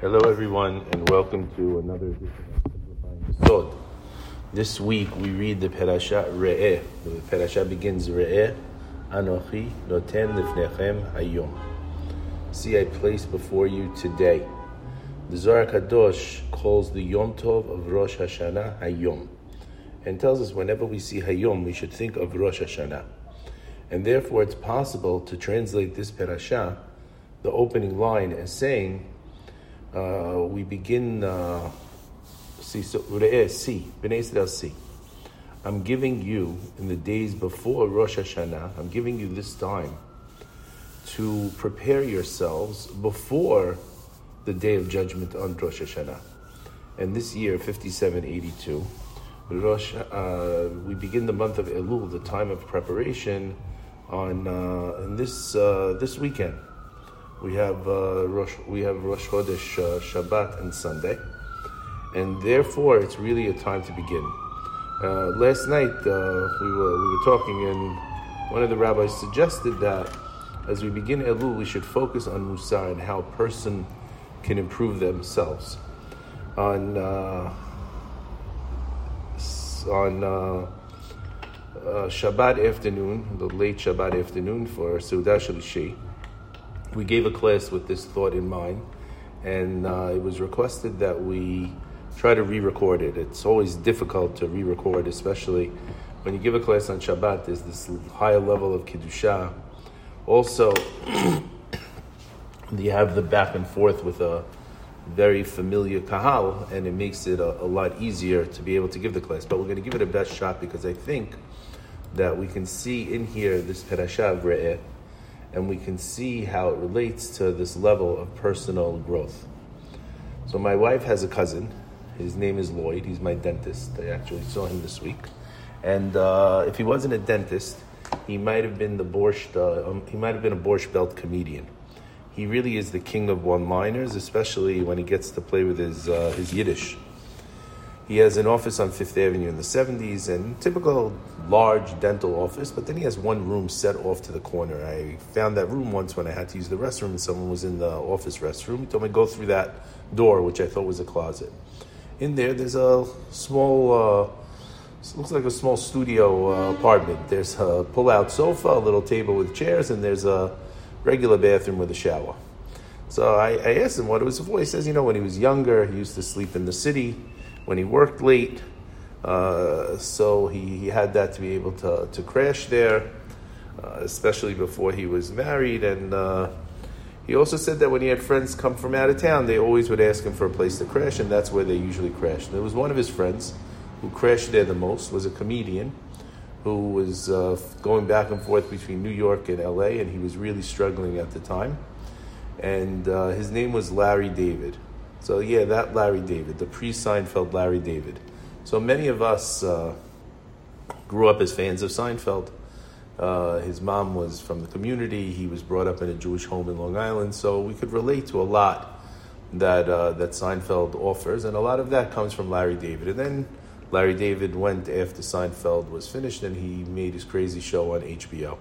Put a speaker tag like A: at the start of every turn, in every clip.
A: Hello, everyone, and welcome to another edition of Simplifying Sod. This week we read the Perasha Re'eh. The Perasha begins Re'eh, Anochi, Noten Lifnechem Hayom. See, I place before you today. The Zohar Kadosh calls the Yom Tov of Rosh Hashanah Hayom, and tells us whenever we see Hayom, we should think of Rosh Hashanah. And therefore, it's possible to translate this Perasha, the opening line, as saying, uh, we begin, uh, see, so, Israel, see. I'm giving you, in the days before Rosh Hashanah, I'm giving you this time to prepare yourselves before the day of judgment on Rosh Hashanah. And this year, 5782, Rosh, uh, we begin the month of Elul, the time of preparation, on uh, this uh, this weekend. We have uh, Rosh, we have Rosh Chodesh uh, Shabbat and Sunday, and therefore it's really a time to begin. Uh, last night uh, we were we were talking, and one of the rabbis suggested that as we begin Elul, we should focus on Musar and how a person can improve themselves. On uh, on uh, uh, Shabbat afternoon, the late Shabbat afternoon for Seudah Shalishi, we gave a class with this thought in mind, and uh, it was requested that we try to re-record it. It's always difficult to re-record, especially when you give a class on Shabbat. There's this higher level of kedusha. Also, you have the back and forth with a very familiar kahal, and it makes it a, a, lot easier to be able to give the class. But we're going to give it a best shot because I think that we can see in here this perasha of Re'eh, and we can see how it relates to this level of personal growth. So my wife has a cousin. His name is Lloyd. He's my dentist. I actually saw him this week. And uh, if he wasn't a dentist, he might have been the borscht. Uh, um, he might have been a borscht belt comedian. He really is the king of one-liners, especially when he gets to play with his uh, his Yiddish. He has an office on Fifth Avenue in the 70s, and typical large dental office, but then he has one room set off to the corner. I found that room once when I had to use the restroom, and someone was in the office restroom. He told me to go through that door, which I thought was a closet. In there, there's a small, uh, looks like a small studio uh, apartment. There's a pull-out sofa, a little table with chairs, and there's a regular bathroom with a shower. So I, I asked him what it was for. He says, you know, when he was younger, he used to sleep in the city when he worked late. Uh, so he, he had that to be able to, to crash there, uh, especially before he was married. And uh, he also said that when he had friends come from out of town, they always would ask him for a place to crash, and that's where they usually crashed. There was one of his friends who crashed there the most, was a comedian who was uh, going back and forth between New York and LA, and he was really struggling at the time. And uh, his name was Larry David. So yeah, that Larry David, the pre-Seinfeld Larry David. So many of us uh, grew up as fans of Seinfeld. Uh, his mom was from the community. He was brought up in a Jewish home in Long Island, so we could relate to a lot that uh, that Seinfeld offers, and a lot of that comes from Larry David. And then Larry David went after Seinfeld was finished, and he made his crazy show on HBO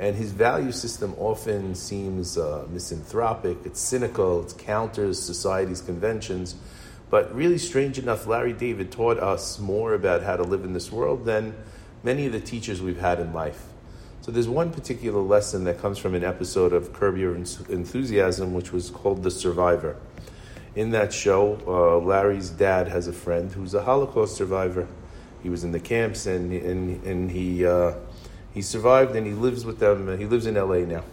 A: and his value system often seems uh, misanthropic, it's cynical, it counters society's conventions. But really, strange enough, Larry David taught us more about how to live in this world than many of the teachers we've had in life. So there's one particular lesson that comes from an episode of Curb Your Enthusiasm, which was called The Survivor. In that show, uh, Larry's dad has a friend who's a Holocaust survivor. He was in the camps, and and and he. Uh, he survived and he lives with them. He lives in LA now.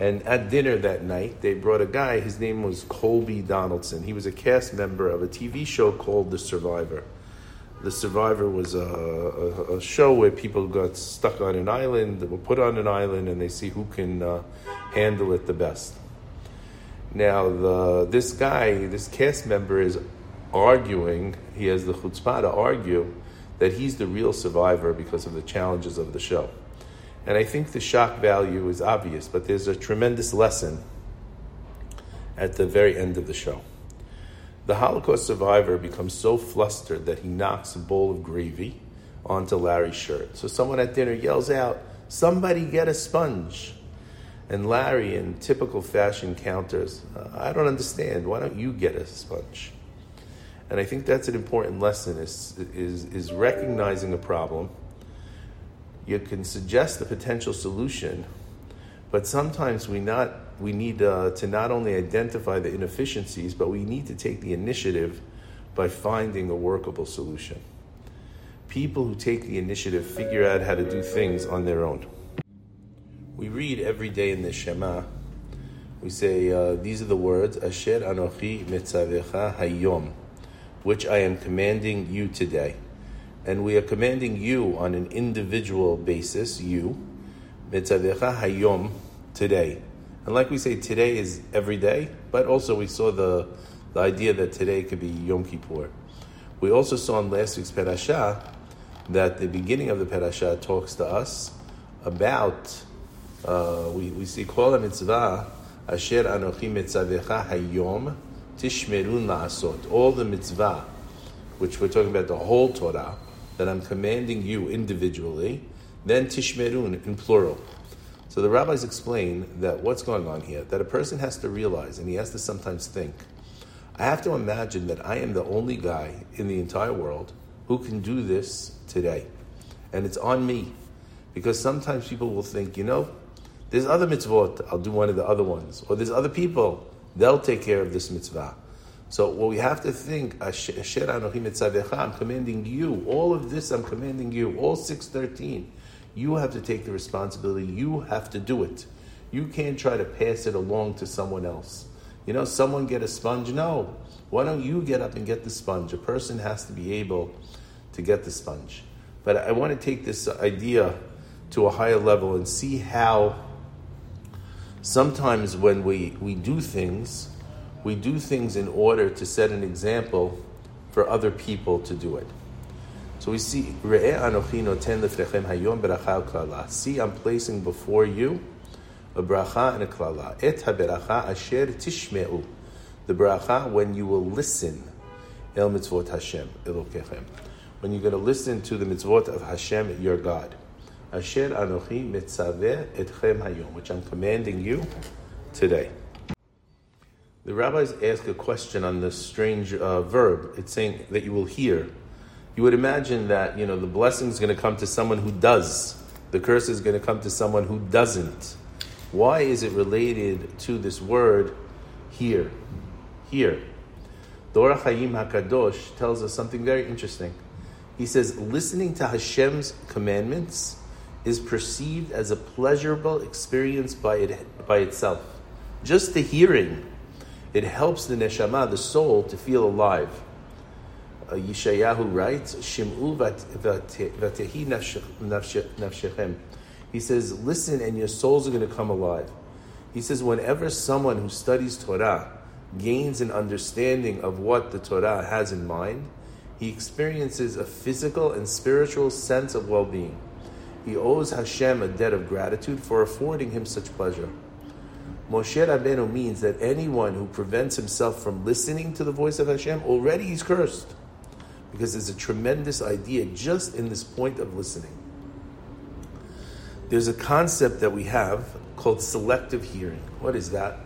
A: And at dinner that night, they brought a guy. His name was Colby Donaldson. He was a cast member of a TV show called The Survivor. The Survivor was a, a, a show where people got stuck on an island, they were put on an island, and they see who can uh, handle it the best. Now, the, this guy, this cast member, is arguing. He has the chutzpah to argue that he's the real survivor because of the challenges of the show. And I think the shock value is obvious, but there's a tremendous lesson at the very end of the show. The Holocaust survivor becomes so flustered that he knocks a bowl of gravy onto Larry's shirt. So someone at dinner yells out, Somebody get a sponge. And Larry, in typical fashion, counters, I don't understand. Why don't you get a sponge? And I think that's an important lesson is, is, is recognizing a problem. You can suggest a potential solution, but sometimes we, not, we need uh, to not only identify the inefficiencies, but we need to take the initiative by finding a workable solution. People who take the initiative figure out how to do things on their own. We read every day in the Shema, we say, uh, These are the words, Asher Anochi Mitzavecha Hayom, which I am commanding you today. And we are commanding you on an individual basis, you, Mitzavecha Hayom, today. And like we say, today is every day, but also we saw the, the idea that today could be Yom Kippur. We also saw in last week's Perashah that the beginning of the Perashah talks to us about uh, we, we see kol mitzvah asher anochi mitzavecha hayom tishmerun la'asot. All the mitzvah, which we're talking about the whole Torah, that I'm commanding you individually, then tishmerun in plural. So the rabbis explain that what's going on here, that a person has to realize, and he has to sometimes think, I have to imagine that I am the only guy in the entire world who can do this today. And it's on me. Because sometimes people will think, you know, there's other mitzvot, I'll do one of the other ones. Or there's other people, they'll take care of this mitzvah. So what we have to think, I'm commanding you. All of this I'm commanding you. All 613. You have to take the responsibility. You have to do it. You can't try to pass it along to someone else. You know, someone get a sponge? No. Why don't you get up and get the sponge? A person has to be able to get the sponge. But I want to take this idea to a higher level and see how sometimes when we, we do things, we do things in order to set an example for other people to do it. So we see, See, I'm placing before you a bracha and a klala. Et ha asher tishme'u. The bracha when you will listen el mitzvot Hashem elokechem. When you're going to listen to the mitzvot of Hashem, your God. Asher Anochi Mitzaveh Etchem Hayom, which I'm commanding you today. The rabbis ask a question on this strange uh, verb. It's saying that you will hear. You would imagine that you know the blessing is going to come to someone who does. The curse is going to come to someone who doesn't. Why is it related to this word here? Here. Dora Or HaChaim Hakadosh tells us something very interesting. He says, listening to Hashem's commandments is perceived as a pleasurable experience by, it, by itself. Just the hearing, it helps the neshama, the soul, to feel alive. Uh, Yeshayahu writes, Shim'u vatehi nafshechem. He says, listen and your souls are going to come alive. He says, whenever someone who studies Torah gains an understanding of what the Torah has in mind, he experiences a physical and spiritual sense of well being. He owes Hashem a debt of gratitude for affording him such pleasure. Moshe Rabbeinu means that anyone who prevents himself from listening to the voice of Hashem, already he's cursed. Because there's a tremendous idea just in this point of listening. There's a concept that we have called selective hearing. What is that?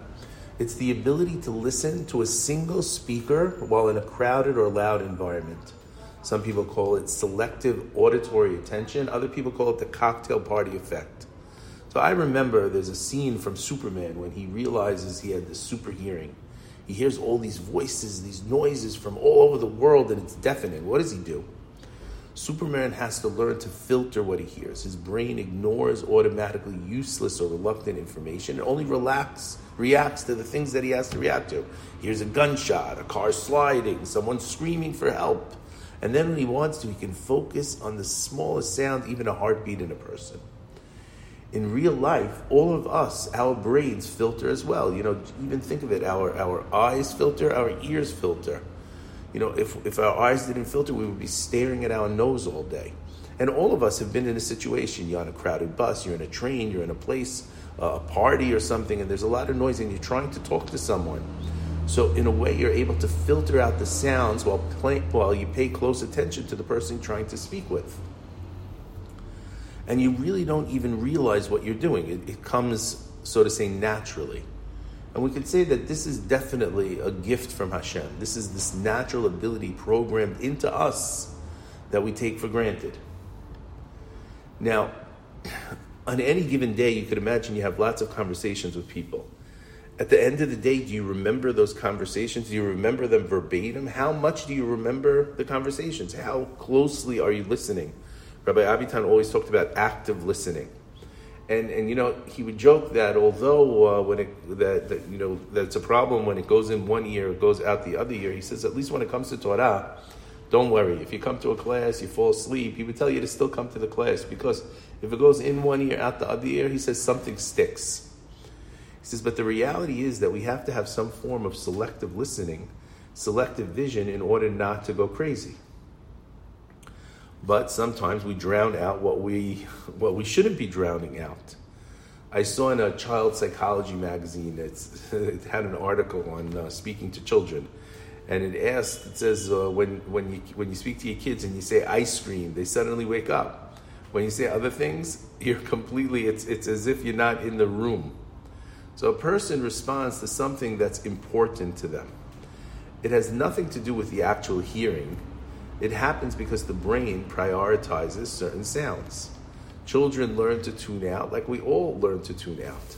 A: It's the ability to listen to a single speaker while in a crowded or loud environment. Some people call it selective auditory attention. Other people call it the cocktail party effect. So I remember there's a scene from Superman when he realizes he had this super hearing. He hears all these voices, these noises from all over the world, and it's deafening. What does he do? Superman has to learn to filter what he hears. His brain ignores automatically useless or reluctant information and only relax, reacts to the things that he has to react to. Here's a gunshot, a car sliding, someone screaming for help. And then when he wants to, he can focus on the smallest sound, even a heartbeat in a person. In real life, all of us, our brains filter as well. You know, even think of it our, our eyes filter, our ears filter. You know, if, if our eyes didn't filter, we would be staring at our nose all day. And all of us have been in a situation. You're on a crowded bus, you're in a train, you're in a place, uh, a party or something, and there's a lot of noise, and you're trying to talk to someone so in a way, you're able to filter out the sounds while play, while you pay close attention to the person trying to speak with. And you really don't even realize what you're doing. It, it comes so to say, naturally. And we could say that this is definitely a gift from Hashem. This is this natural ability programmed into us that we take for granted. Now, on any given day, you could imagine you have lots of conversations with people. At the end of the day, do you remember those conversations? Do you remember them verbatim? How much do you remember the conversations? How closely are you listening? Rabbi Avitan always talked about active listening and and you know he would joke that although uh, when it that, that you know that's a problem when it goes in one year it goes out the other year he says at least when it comes to Torah don't worry if you come to a class you fall asleep he would tell you to still come to the class because if it goes in one year out the other year he says something sticks he says but the reality is that we have to have some form of selective listening selective vision in order not to go crazy but sometimes we drown out what we what we shouldn't be drowning out. I saw in a child psychology magazine it had an article on uh, speaking to children, and it asked it says uh, when when you when you speak to your kids and you say ice cream, they suddenly wake up. When you say other things, you're completely it's it's as if you're not in the room. So a person responds to something that's important to them. It has nothing to do with the actual hearing it happens because the brain prioritizes certain sounds. Children learn to tune out like we all learn to tune out.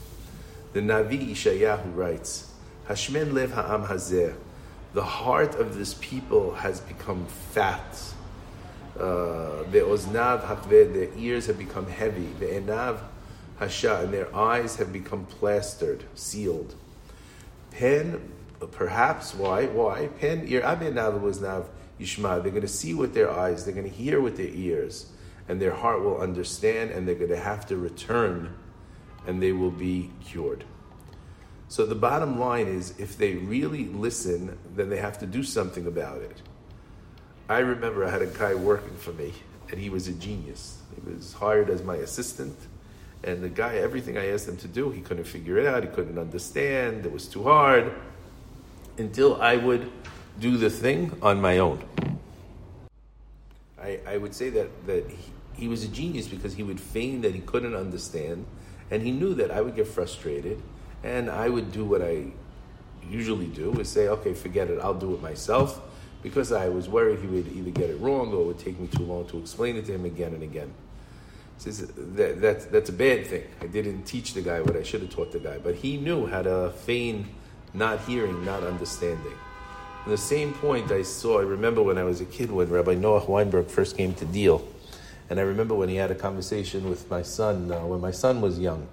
A: The Navi Ishayahu writes, Hashmen lev ha'am hazeh. The heart of this people has become fat. Uh, the oznav hakved, their ears have become heavy. The enav hasha, and their eyes have become plastered, sealed. Pen, perhaps, why? Why? Pen, ir abenav was nav Yishma. They're going to see with their eyes, they're going to hear with their ears, and their heart will understand, and they're going to have to return, and they will be cured. So the bottom line is if they really listen, then they have to do something about it. I remember I had a guy working for me, and he was a genius. He was hired as my assistant. And the guy, everything I asked him to do, he couldn't figure it out. He couldn't understand. It was too hard. Until I would do the thing on my own. I, I would say that, that he, he was a genius because he would feign that he couldn't understand, and he knew that I would get frustrated, and I would do what I usually do is say, okay, forget it, I'll do it myself, because I was worried he would either get it wrong or it would take me too long to explain it to him again and again. Says that, that, that's a bad thing. I didn't teach the guy what I should have taught the guy, but he knew how to feign not hearing, not understanding. And the same point I saw, I remember when I was a kid when Rabbi Noah Weinberg first came to deal. And I remember when he had a conversation with my son, uh, when my son was young.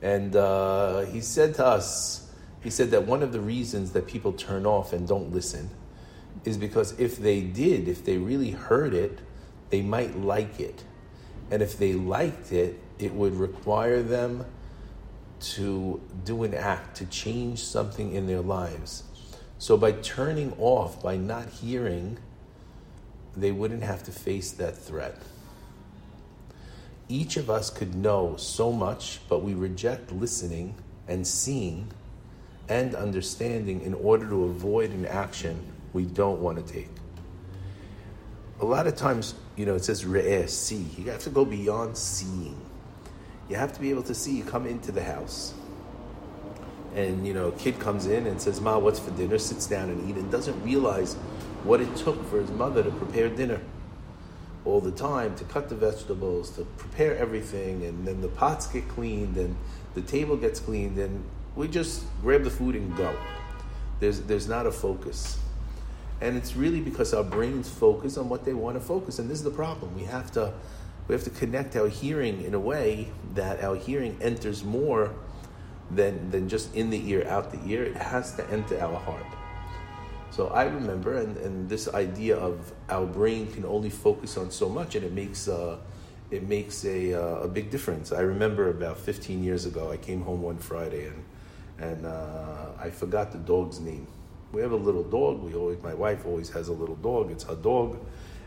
A: And uh, he said to us, he said that one of the reasons that people turn off and don't listen is because if they did, if they really heard it, they might like it. And if they liked it, it would require them to do an act, to change something in their lives. So by turning off, by not hearing, they wouldn't have to face that threat. Each of us could know so much, but we reject listening and seeing and understanding in order to avoid an action we don't want to take. A lot of times, you know, it says re'eh, see. You have to go beyond seeing. You have to be able to see. You come into the house and you know, a kid comes in and says, "Ma, what's for dinner?" Sits down and eat, and doesn't realize what it took for his mother to prepare dinner all the time to cut the vegetables, to prepare everything, and then the pots get cleaned and the table gets cleaned, and we just grab the food and go. There's there's not a focus. And it's really because our brains focus on what they want to focus. And this is the problem. We have to we have to connect our hearing in a way that our hearing enters more than, than just in the ear, out the ear. It has to enter our heart. So I remember, and, and this idea of our brain can only focus on so much, and it makes uh, it makes a, uh, a big difference. I remember about 15 years ago, I came home one Friday, and and uh, I forgot the dog's name. We have a little dog. We always, my wife always has a little dog. It's her dog,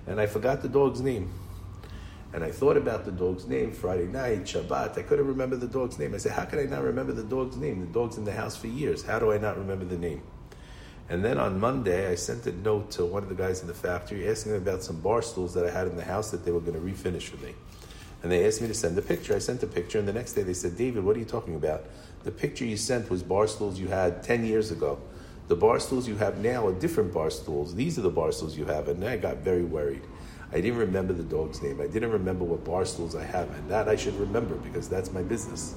A: and I forgot the dog's name. And I thought about the dog's name Friday night, Shabbat. I couldn't remember the dog's name. I said, How can I not remember the dog's name? The dog's in the house for years. How do I not remember the name? And then on Monday, I sent a note to one of the guys in the factory asking them about some bar stools that I had in the house that they were going to refinish for me. And they asked me to send a picture. I sent a picture, and the next day they said, David, what are you talking about? The picture you sent was bar stools you had 10 years ago. The bar stools you have now are different bar stools. These are the bar stools you have. And I got very worried. I didn't remember the dog's name. I didn't remember what bar stools I have. And that I should remember because that's my business.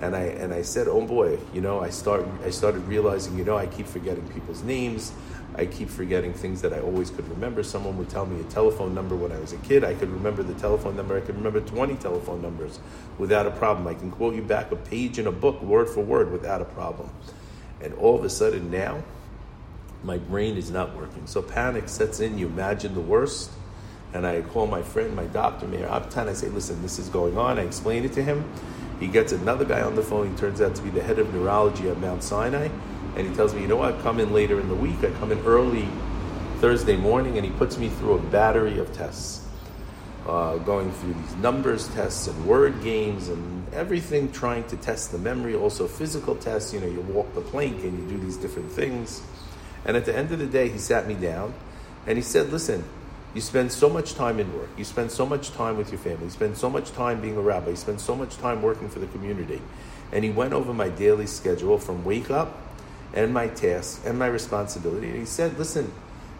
A: And I, and I said, oh boy, you know, I, start, I started realizing, you know, I keep forgetting people's names. I keep forgetting things that I always could remember. Someone would tell me a telephone number when I was a kid. I could remember the telephone number. I could remember 20 telephone numbers without a problem. I can quote you back a page in a book, word for word, without a problem. And all of a sudden now, my brain is not working. So panic sets in. You imagine the worst. And I call my friend, my doctor, Meir Aptan. I say, listen, this is going on. I explain it to him. He gets another guy on the phone. He turns out to be the head of neurology at Mount Sinai and he tells me, you know what, come in later in the week. I come in early Thursday morning, and he puts me through a battery of tests, uh, going through these numbers tests and word games and everything, trying to test the memory. Also physical tests. You know, you walk the plank and you do these different things. And at the end of the day, he sat me down, and he said, listen. You spend so much time in work. You spend so much time with your family. You spend so much time being a rabbi. You spend so much time working for the community. And he went over my daily schedule from wake up and my tasks and my responsibility. And he said, listen,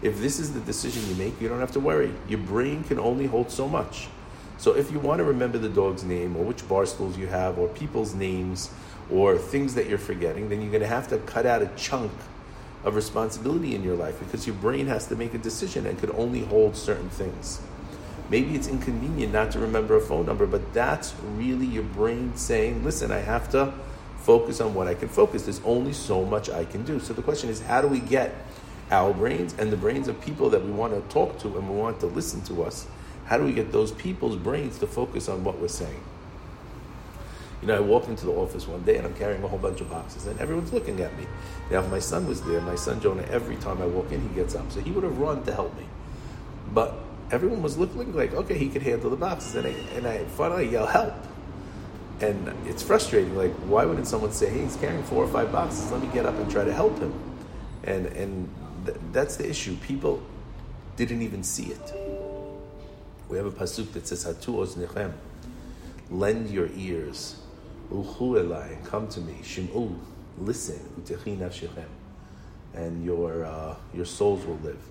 A: if this is the decision you make, you don't have to worry. Your brain can only hold so much. So if you want to remember the dog's name or which bar stools you have or people's names or things that you're forgetting, then you're going to have to cut out a chunk of responsibility in your life because your brain has to make a decision and could only hold certain things. Maybe it's inconvenient not to remember a phone number, but that's really your brain saying, listen, I have to focus on what I can focus. There's only so much I can do. So the question is, how do we get our brains and the brains of people that we want to talk to and we want to listen to us? How do we get those people's brains to focus on what we're saying? You know, I walked into the office one day and I'm carrying a whole bunch of boxes and everyone's looking at me. Now, if my son was there, my son Jonah, every time I walk in, he gets up. So he would have run to help me. But everyone was looking like, okay, he could handle the boxes. And I, and I finally yell, help and it's frustrating. Like, why wouldn't someone say, "Hey, he's carrying four or five boxes. Let me get up and try to help him"? And and th- that's the issue. People didn't even see it. We have a pasuk that says, "Hatu oznichem," lend your ears, uchu elai, and come to me, shim'u, listen, utechi nafshechem, and your uh, your souls will live.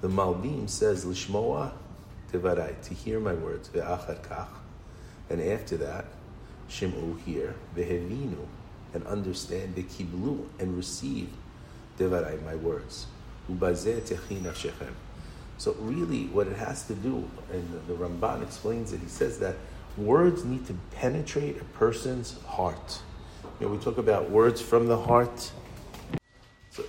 A: The Malbim says, "Lishmoa tevarai," to hear my words, ve'achar kach, and after that Shim'u here, vehevinu, and understand, the kiblu, and receive devarai, my words. Ubazeh techin So really, what it has to do, and the Ramban explains it, he says that words need to penetrate a person's heart. You know, we talk about words from the heart. So,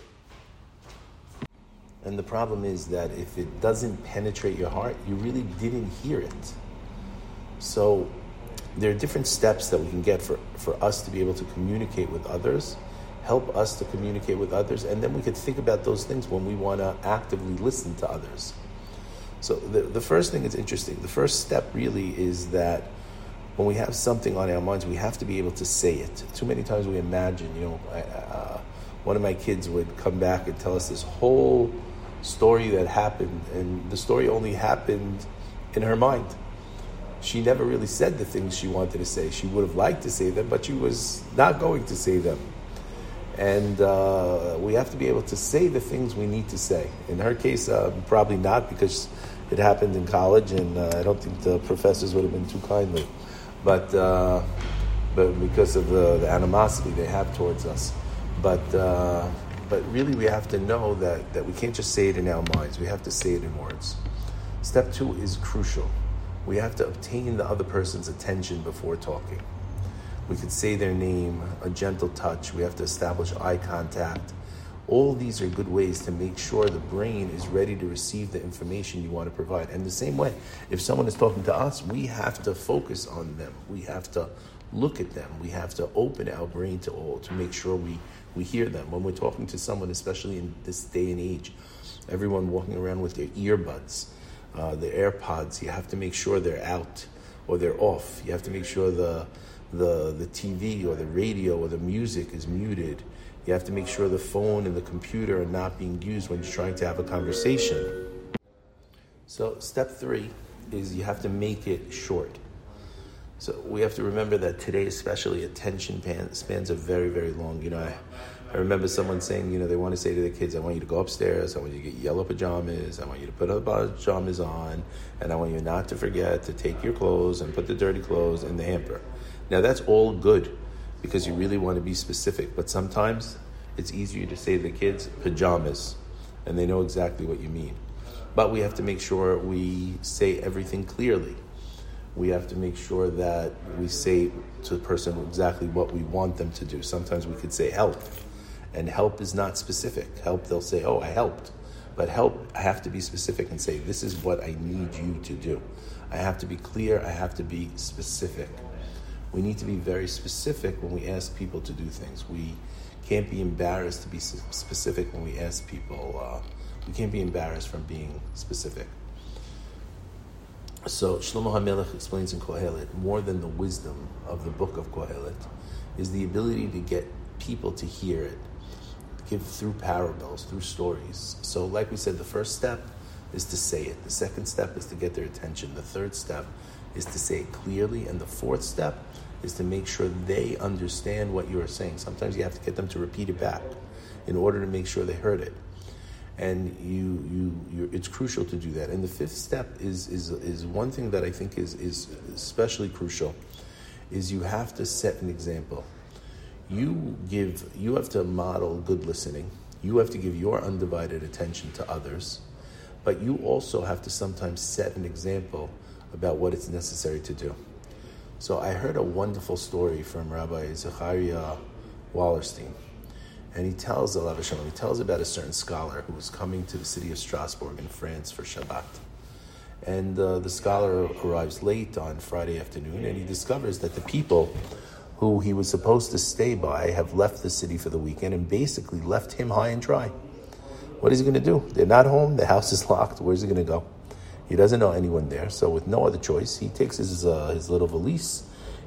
A: and the problem is that if it doesn't penetrate your heart, you really didn't hear it. So there are different steps that we can get for, for us to be able to communicate with others, help us to communicate with others, and then we could think about those things when we want to actively listen to others. So the, the first thing is interesting. The first step really is that when we have something on our minds, we have to be able to say it. Too many times we imagine, you know, uh, one of my kids would come back and tell us this whole story that happened, and the story only happened in her mind she never really said the things she wanted to say. She would have liked to say them, but she was not going to say them. And uh, we have to be able to say the things we need to say. In her case, uh, probably not because it happened in college, and uh, I don't think the professors would have been too kindly. But uh, but because of the, the, animosity they have towards us. But uh, but really, we have to know that that we can't just say it in our minds. We have to say it in words. Step two is crucial we have to obtain the other person's attention before talking. We could say their name, a gentle touch. We have to establish eye contact. All these are good ways to make sure the brain is ready to receive the information you want to provide. And the same way, if someone is talking to us, we have to focus on them. We have to look at them. We have to open our brain to all to make sure we, we hear them. When we're talking to someone, especially in this day and age, everyone walking around with their earbuds uh, the AirPods, you have to make sure they're out or they're off. You have to make sure the, the, the TV or the radio or the music is muted. You have to make sure the phone and the computer are not being used when you're trying to have a conversation. So, step three is you have to make it short. So we have to remember that today, especially, attention spans are very, very long. You know, I, I remember someone saying, you know, they want to say to the kids, I want you to go upstairs, I want you to get yellow pajamas, I want you to put the pajamas on, and I want you not to forget to take your clothes and put the dirty clothes in the hamper. Now, that's all good because you really want to be specific, but sometimes it's easier to say to the kids, pajamas, and they know exactly what you mean. But we have to make sure we say everything clearly. We have to make sure that we say to the person exactly what we want them to do. Sometimes we could say help and help is not specific. Help, they'll say, oh, I helped. But help, I have to be specific and say, this is what I need you to do. I have to be clear, I have to be specific. We need to be very specific when we ask people to do things. We can't be embarrassed to be specific when we ask people. Uh, we can't be embarrassed from being specific. So Shlomo HaMelech explains in Kohelet, more than the wisdom of the book of Kohelet, is the ability to get people to hear it give through parables, through stories. So, like we said, the first step is to say it. The second step is to get their attention. The third step is to say it clearly. And the fourth step is to make sure they understand what you are saying. Sometimes you have to get them to repeat it back in order to make sure they heard it. And you, you, it's crucial to do that. And the fifth step is, is, is one thing that I think is, is especially crucial, is you have to set an example you give you have to model good listening you have to give your undivided attention to others but you also have to sometimes set an example about what it's necessary to do so i heard a wonderful story from rabbi zechariah wallerstein and he tells Allah he tells about a certain scholar who was coming to the city of Strasbourg in France for Shabbat. And uh, the scholar arrives late on Friday afternoon and he discovers that the people who he was supposed to stay by have left the city for the weekend and basically left him high and dry. What is he going to do? They're not home. The house is locked. Where's he going to go? He doesn't know anyone there. So, with no other choice, he takes his uh, his little valise.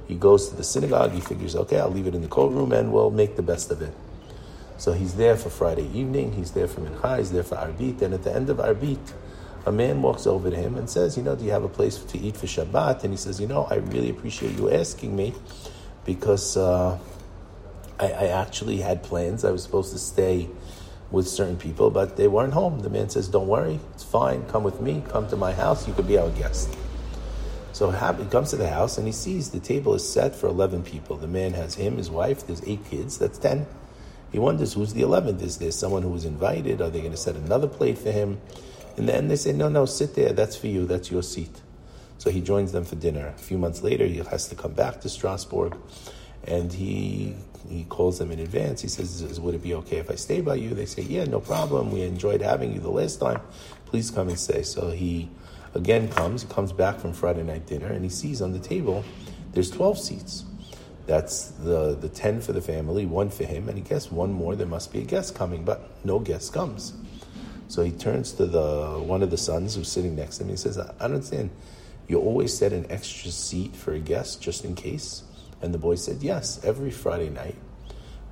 A: He goes to the synagogue. He figures, okay, I'll leave it in the coat room and we'll make the best of it. So he's there for Friday evening. He's there for Mincha. He's there for Arbit. And at the end of Arbit, a man walks over to him and says, you know, do you have a place to eat for Shabbat? And he says, you know, I really appreciate you asking me because uh, I, I, actually had plans. I was supposed to stay with certain people, but they weren't home. The man says, Don't worry, it's fine. Come with me, come to my house. You could be our guest. So he comes to the house and he sees the table is set for 11 people. The man has him, his wife, there's eight kids, that's 10. He wonders who's the 11th. Is there someone who was invited? Are they going to set another plate for him? And then they say, No, no, sit there. That's for you. That's your seat. So he joins them for dinner. A few months later, he has to come back to Strasbourg, and he he calls them in advance. He says, "Would it be okay if I stay by you?" They say, "Yeah, no problem. We enjoyed having you the last time. Please come and stay." So he again comes. He comes back from Friday night dinner, and he sees on the table there's twelve seats. That's the the ten for the family, one for him, and he guess one more. There must be a guest coming, but no guest comes. So he turns to the one of the sons who's sitting next to him. He says, "I don't understand." You always set an extra seat for a guest just in case? And the boy said, Yes, every Friday night.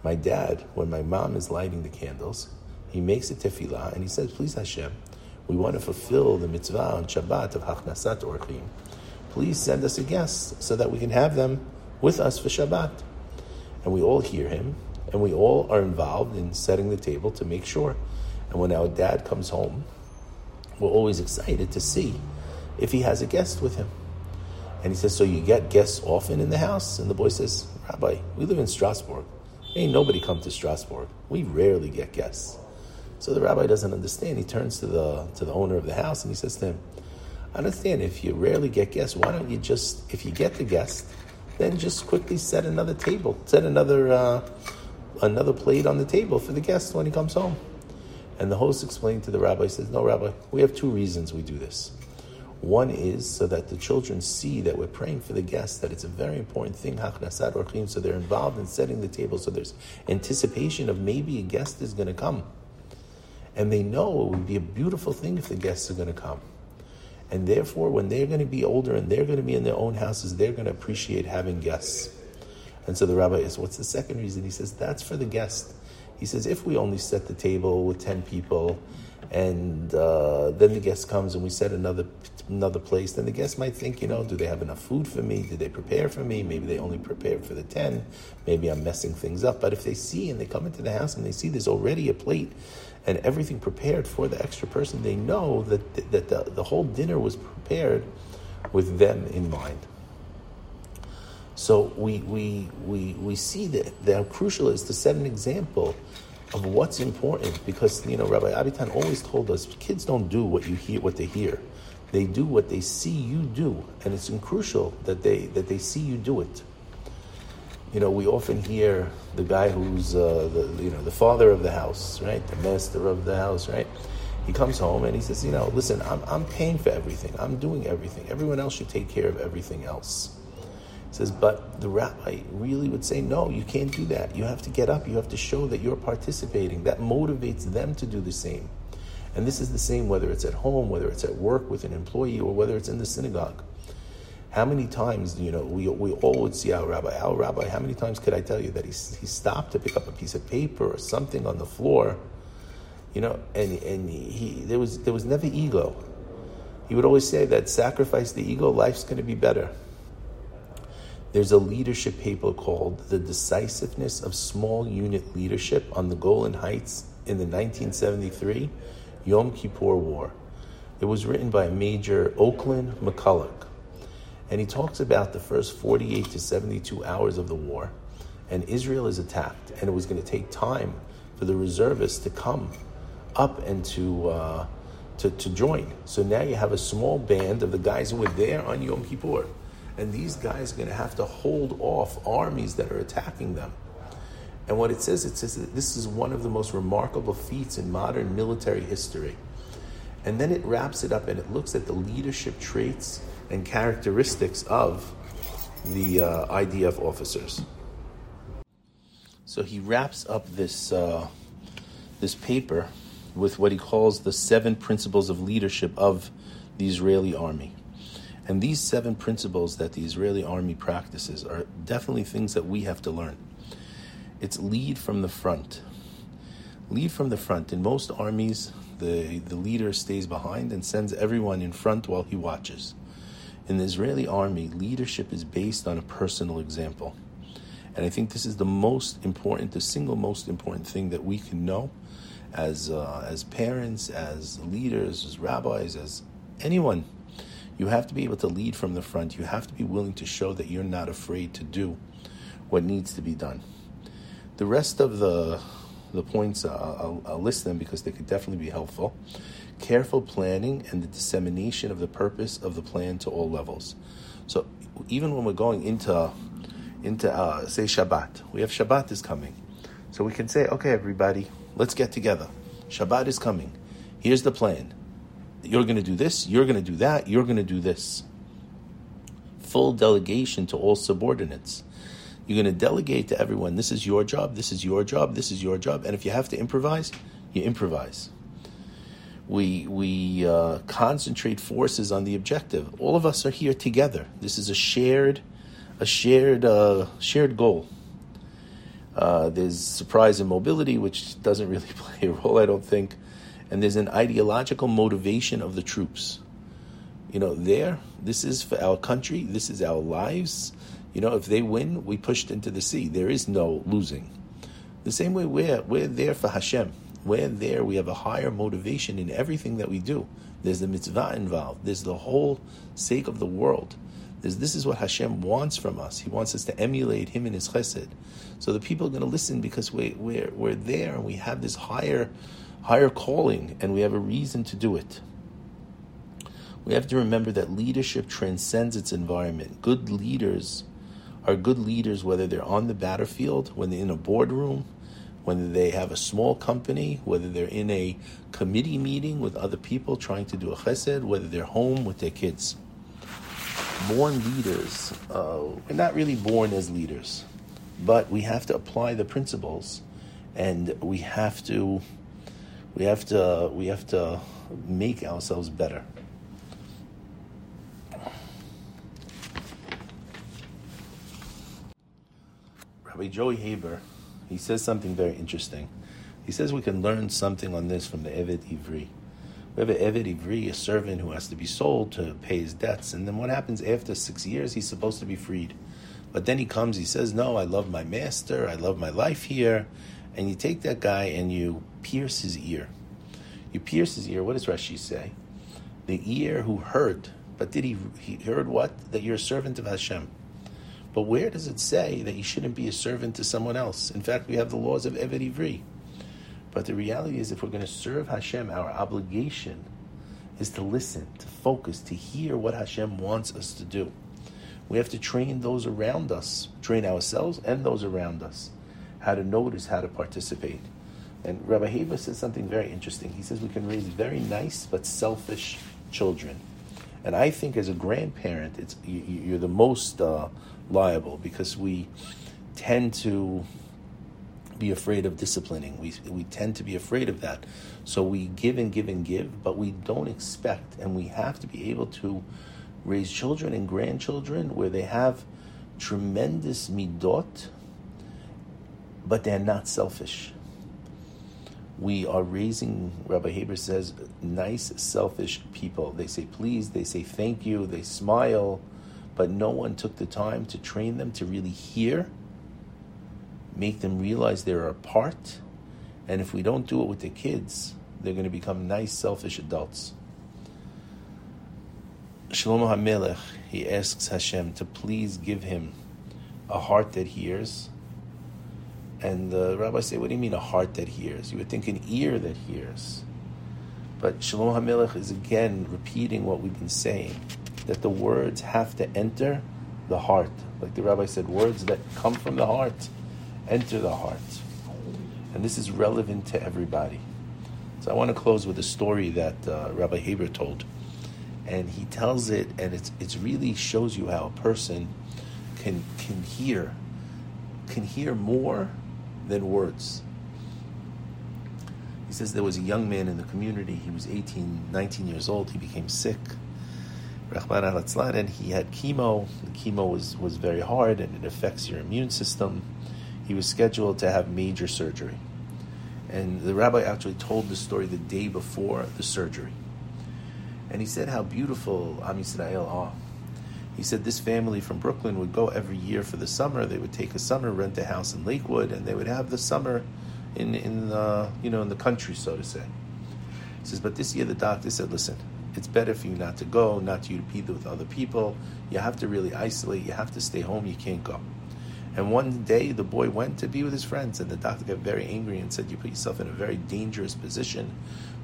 A: My dad, when my mom is lighting the candles, he makes a tefillah and he says, Please Hashem, we want to fulfill the mitzvah on Shabbat of Hachnasat Orchim. Please send us a guest so that we can have them with us for Shabbat. And we all hear him and we all are involved in setting the table to make sure. And when our dad comes home, we're always excited to see if he has a guest with him. And he says, So you get guests often in the house? And the boy says, Rabbi, we live in Strasbourg. Ain't nobody come to Strasbourg. We rarely get guests. So the rabbi doesn't understand. He turns to the to the owner of the house and he says to him, I understand if you rarely get guests, why don't you just, if you get the guest, then just quickly set another table, set another uh, another plate on the table for the guest when he comes home. And the host explained to the rabbi, says, No, rabbi, we have two reasons we do this. One is so that the children see that we're praying for the guests, that it's a very important thing, hachnasat orchim, so they're involved in setting the table, so there's anticipation of maybe a guest is going to come. And they know it would be a beautiful thing if the guests are going to come. And therefore, when they're going to be older and they're going to be in their own houses, they're going to appreciate having guests. And so the rabbi is, what's the second reason? He says, that's for the guest. He says, if we only set the table with 10 people and uh, then the guest comes and we set another another place, then the guest might think, you know, do they have enough food for me? Did they prepare for me? Maybe they only prepared for the 10. Maybe I'm messing things up. But if they see and they come into the house and they see there's already a plate and everything prepared for the extra person, they know that, that the, the whole dinner was prepared with them in mind. So we, we, we, we see that, that how crucial it is to set an example of what's important because you know Rabbi Abitan always told us kids don't do what you hear what they hear. They do what they see you do and it's crucial that they that they see you do it. You know we often hear the guy who's uh, the you know the father of the house right? The master of the house right? He comes home and he says you know listen I'm, I'm paying for everything. I'm doing everything. Everyone else should take care of everything else says, but the rabbi really would say, no, you can't do that. You have to get up. You have to show that you're participating. That motivates them to do the same. And this is the same whether it's at home, whether it's at work with an employee, or whether it's in the synagogue. How many times, you know, we, we all would see our rabbi, our rabbi, how many times could I tell you that he, he stopped to pick up a piece of paper or something on the floor, you know, and, and he, there, was, there was never ego. He would always say that sacrifice the ego, life's going to be better. There's a leadership paper called The Decisiveness of Small Unit Leadership on the Golan Heights in the 1973 Yom Kippur War. It was written by Major Oakland McCulloch. And he talks about the first 48 to 72 hours of the war. And Israel is attacked. And it was going to take time for the reservists to come up and to, uh, to, to join. So now you have a small band of the guys who were there on Yom Kippur and these guys are going to have to hold off armies that are attacking them. And what it says, it says that this is one of the most remarkable feats in modern military history. And then it wraps it up and it looks at the leadership traits and characteristics of the uh, IDF officers. So he wraps up this, uh, this paper with what he calls the seven principles of leadership of the Israeli army. And these seven principles that the Israeli army practices are definitely things that we have to learn. It's lead from the front. Lead from the front. In most armies, the, the leader stays behind and sends everyone in front while he watches. In the Israeli army, leadership is based on a personal example. And I think this is the most important, the single most important thing that we can know as, uh, as parents, as leaders, as rabbis, as anyone you have to be able to lead from the front. You have to be willing to show that you're not afraid to do what needs to be done. The rest of the the points, uh, I'll, I'll list them because they could definitely be helpful. Careful planning and the dissemination of the purpose of the plan to all levels. So even when we're going into into uh, say Shabbat, we have Shabbat is coming, so we can say, okay, everybody, let's get together. Shabbat is coming. Here's the plan you're going to do this, you're going to do that, you're going to do this. Full delegation to all subordinates. You're going to delegate to everyone this is your job, this is your job, this is your job. And if you have to improvise, you improvise. We, we uh, concentrate forces on the objective. All of us are here together. This is a shared, a shared, uh, shared goal. Uh, there's surprise and mobility, which doesn't really play a role, I don't think and there's an ideological motivation of the troops. You know, there, this is for our country, this is our lives. You know, if they win, we pushed into the sea. There is no losing. The same way we're, we're there for Hashem. We're there, we have a higher motivation in everything that we do. There's the mitzvah involved, there's the whole sake of the world. There's, this is what Hashem wants from us. He wants us to emulate Him in His chesed. So the people are going to listen because we, we're, we're there and we have this higher higher calling, and we have a reason to do it. We have to remember that leadership transcends its environment. Good leaders are good leaders whether they're on the battlefield, when they're in a boardroom, whether they have a small company, whether they're in a committee meeting with other people trying to do a chesed, whether they're home with their kids. Born leaders, uh, we're not really born as leaders, but we have to apply the principles and we have to we have to we have to make ourselves better. Rabbi Joey Haber, he says something very interesting. He says we can learn something on this from the Eved Ivri. We have an Eved Ivri, a servant who has to be sold to pay his debts. And then what happens after six years? He's supposed to be freed. But then he comes, he says, No, I love my master, I love my life here. And you take that guy and you pierce his ear. You pierce his ear. What does Rashi say? The ear who heard, but did he, he heard what? That you're a servant of Hashem. But where does it say that you shouldn't be a servant to someone else? In fact, we have the laws of Eved Ivri. But the reality is, if we're going to serve Hashem, our obligation is to listen, to focus, to hear what Hashem wants us to do. We have to train those around us, train ourselves and those around us, how to notice, how to participate. And Rabbi Haber says something very interesting. He says we can raise very nice but selfish children. And I think as a grandparent, it's you're the most uh, liable because we tend to be afraid of disciplining. We, we tend to be afraid of that. So we give and give and give, but we don't expect, and we have to be able to raise children and grandchildren where they have tremendous midot, but they're not selfish. We are raising, Rabbi Haber says, nice, selfish people. They say please, they say thank you, they smile, but no one took the time to train them to really hear make them realize they're a part. And if we don't do it with the kids, they're going to become nice, selfish adults. Shlomo HaMelech, he asks Hashem to please give him a heart that hears. And the rabbis say, What do you mean a heart that hears? You would think an ear that hears. But Shlomo HaMelech is again repeating what we've been saying that the words have to enter the heart. Like the rabbi said, words that come from the heart enter the heart. And this is relevant to everybody. So I want to close with a story that uh, Rabbi Haber told. And he tells it, and it's, it's really shows you how a person can, can hear, can hear more than words. He says there was a young man in the community. He was 18, 19 years old. He became sick. Rahman al and he had chemo. The chemo was, was very hard and it affects your immune system he was scheduled to have major surgery. And the rabbi actually told the story the day before the surgery. And he said how beautiful Am Yisrael are. He said this family from Brooklyn would go every year for the summer. They would take a summer, rent a house in Lakewood, and they would have the summer in in the you know in the country, so to say. He says, but this year the doctor said, listen, it's better for you not to go, not to be with other people. You have to really isolate. You have to stay home. You can't go. And one day the boy went to be with his friends, and the doctor got very angry and said, "You put yourself in a very dangerous position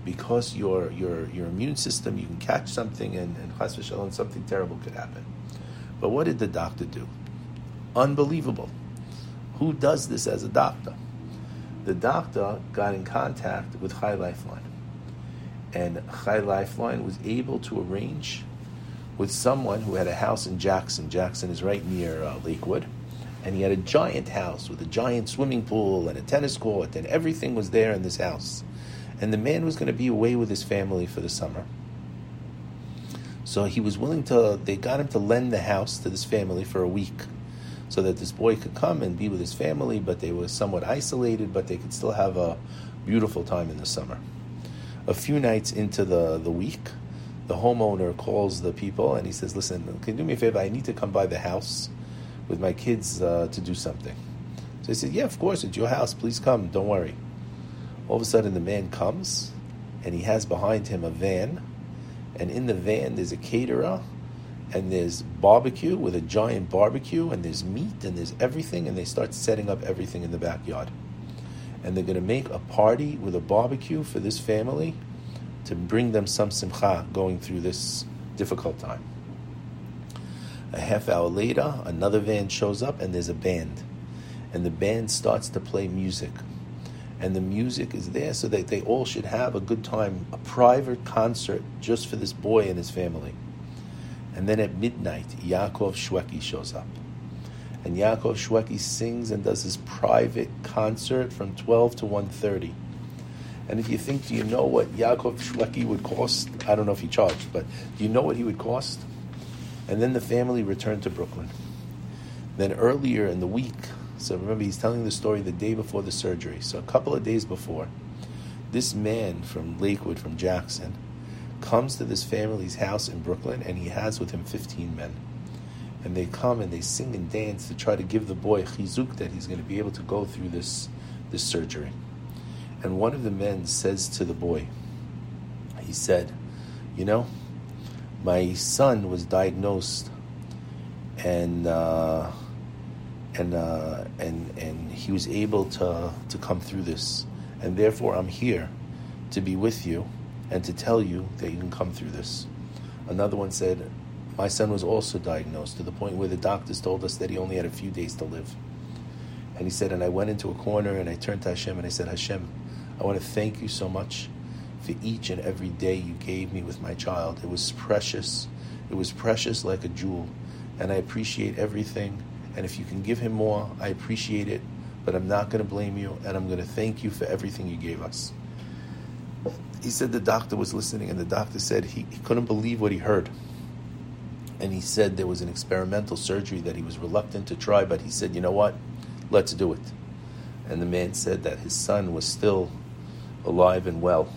A: because your your your immune system, you can catch something, and and something terrible could happen." But what did the doctor do? Unbelievable. Who does this as a doctor? The doctor got in contact with Chai Lifeline, and Chai Lifeline was able to arrange with someone who had a house in Jackson. Jackson is right near uh, Lakewood and he had a giant house with a giant swimming pool and a tennis court, and everything was there in this house. And the man was going to be away with his family for the summer. So he was willing to, they got him to lend the house to this family for a week so that this boy could come and be with his family, but they were somewhat isolated, but they could still have a beautiful time in the summer. A few nights into the, the week, the homeowner calls the people and he says, Listen, can you do me a favor? I need to come by the house with my kids uh, to do something. So he said, Yeah, of course, it's your house. Please come. Don't worry. All of a sudden, the man comes and he has behind him a van. And in the van, there's a caterer and there's barbecue with a giant barbecue and there's meat and there's everything. And they start setting up everything in the backyard. And they're going to make a party with a barbecue for this family to bring them some simcha going through this difficult time. A half hour later, another van shows up and there's a band. And the band starts to play music. And the music is there so that they all should have a good time, a private concert just for this boy and his family. And then at midnight, Yaakov Shwekey shows up. And Yaakov Shwekey sings and does his private concert from 12 to 1.30. And if you think, do you know what Yaakov Shwekey would cost? I don't know if he charged, but do you know what he would cost? And then the family returned to Brooklyn. Then earlier in the week, So remember, he's telling the story the day before the surgery. So a couple of days before, this man from Lakewood, from Jackson, comes to this family's house in Brooklyn, and he has with him 15 men. And they come and they sing and dance to try to give the boy chizuk that he's going to be able to go through this, this surgery. And one of the men says to the boy, he said, You know, my son was diagnosed and uh, and uh, and and he was able to to come through this, and therefore I'm here to be with you and to tell you that you can come through this. Another one said, my son was also diagnosed to the point where the doctors told us that he only had a few days to live. And he said, and I went into a corner and I turned to Hashem and I said, Hashem, I want to thank you so much for each and every day you gave me with my child. It was precious. It was precious like a jewel. And I appreciate everything. And if you can give him more, I appreciate it. But I'm not going to blame you. And I'm going to thank you for everything you gave us. He said the doctor was listening, and the doctor said he, he couldn't believe what he heard. And he said there was an experimental surgery that he was reluctant to try, but he said, you know what? Let's do it. And the man said that his son was still alive and well.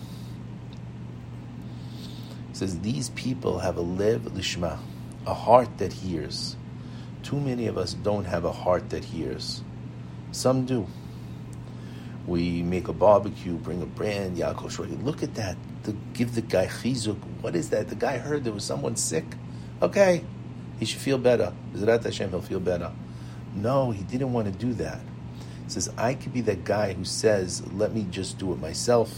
A: He says, These people have a lev shomea, a heart that hears. Too many of us don't have a heart that hears. Some do. We make a barbecue, bring a brand, Yaakov Shwekey. Look at that. To give the guy chizuk. What is that? The guy heard there was someone sick. Okay, he should feel better. Zrat Hashem, he'll feel better. No, he didn't want to do that. He says, I could be that guy who says, let me just do it myself.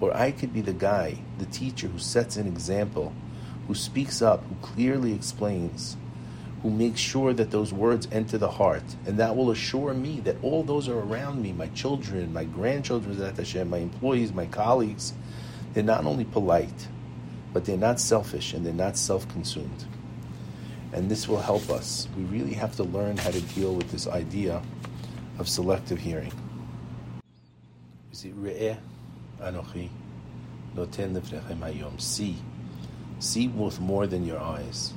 A: Or I could be the guy, the teacher who sets an example, who speaks up, who clearly explains, who makes sure that those words enter the heart. And that will assure me that all those are around me, my children, my grandchildren, my employees, my colleagues, they're not only polite, but they're not selfish and they're not self consumed. And this will help us. We really have to learn how to deal with this idea of selective hearing. Re'eh Anochi Noten Hayom. See. See with more than your eyes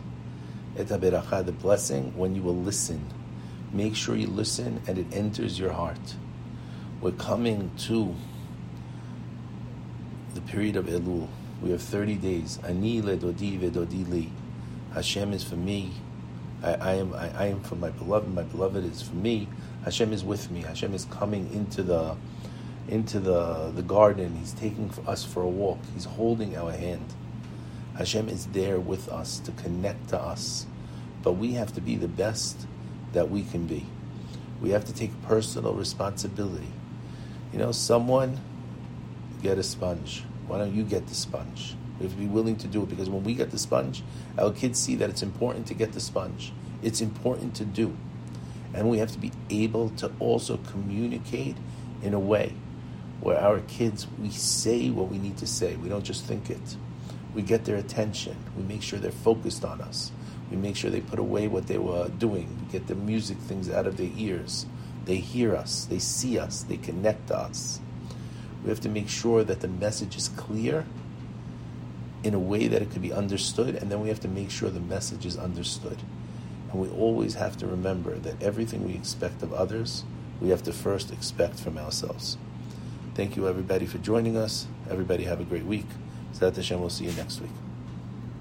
A: et the blessing, when you will listen. Make sure you listen and it enters your heart. We're coming to the period of Elul. We have 30 days. Ani le dodi vedodi li. Hashem is for me. I, I am I, I, am for my beloved. My beloved is for me. Hashem is with me. Hashem is coming into the into the, the garden. He's taking us for a walk. He's holding our hand. Hashem is there with us to connect to us, but we have to be the best that we can be. We have to take personal responsibility. You know, someone get a sponge. Why don't you get the sponge? We have to be willing to do it because when we get the sponge, our kids see that it's important to get the sponge. It's important to do. And we have to be able to also communicate in a way where our kids, we say what we need to say. We don't just think it we get their attention. We make sure they're focused on us. We make sure they put away what they were doing. We get the music things out of their ears. They hear us, they see us, they connect to us. We have to make sure that the message is clear in a way that it could be understood, and then we have to make sure the message is understood. And we always have to remember that everything we expect of others, we have to first expect from ourselves. Thank you, everybody, for joining us. Everybody, have a great week. Zat Hashem, we'll see you next week.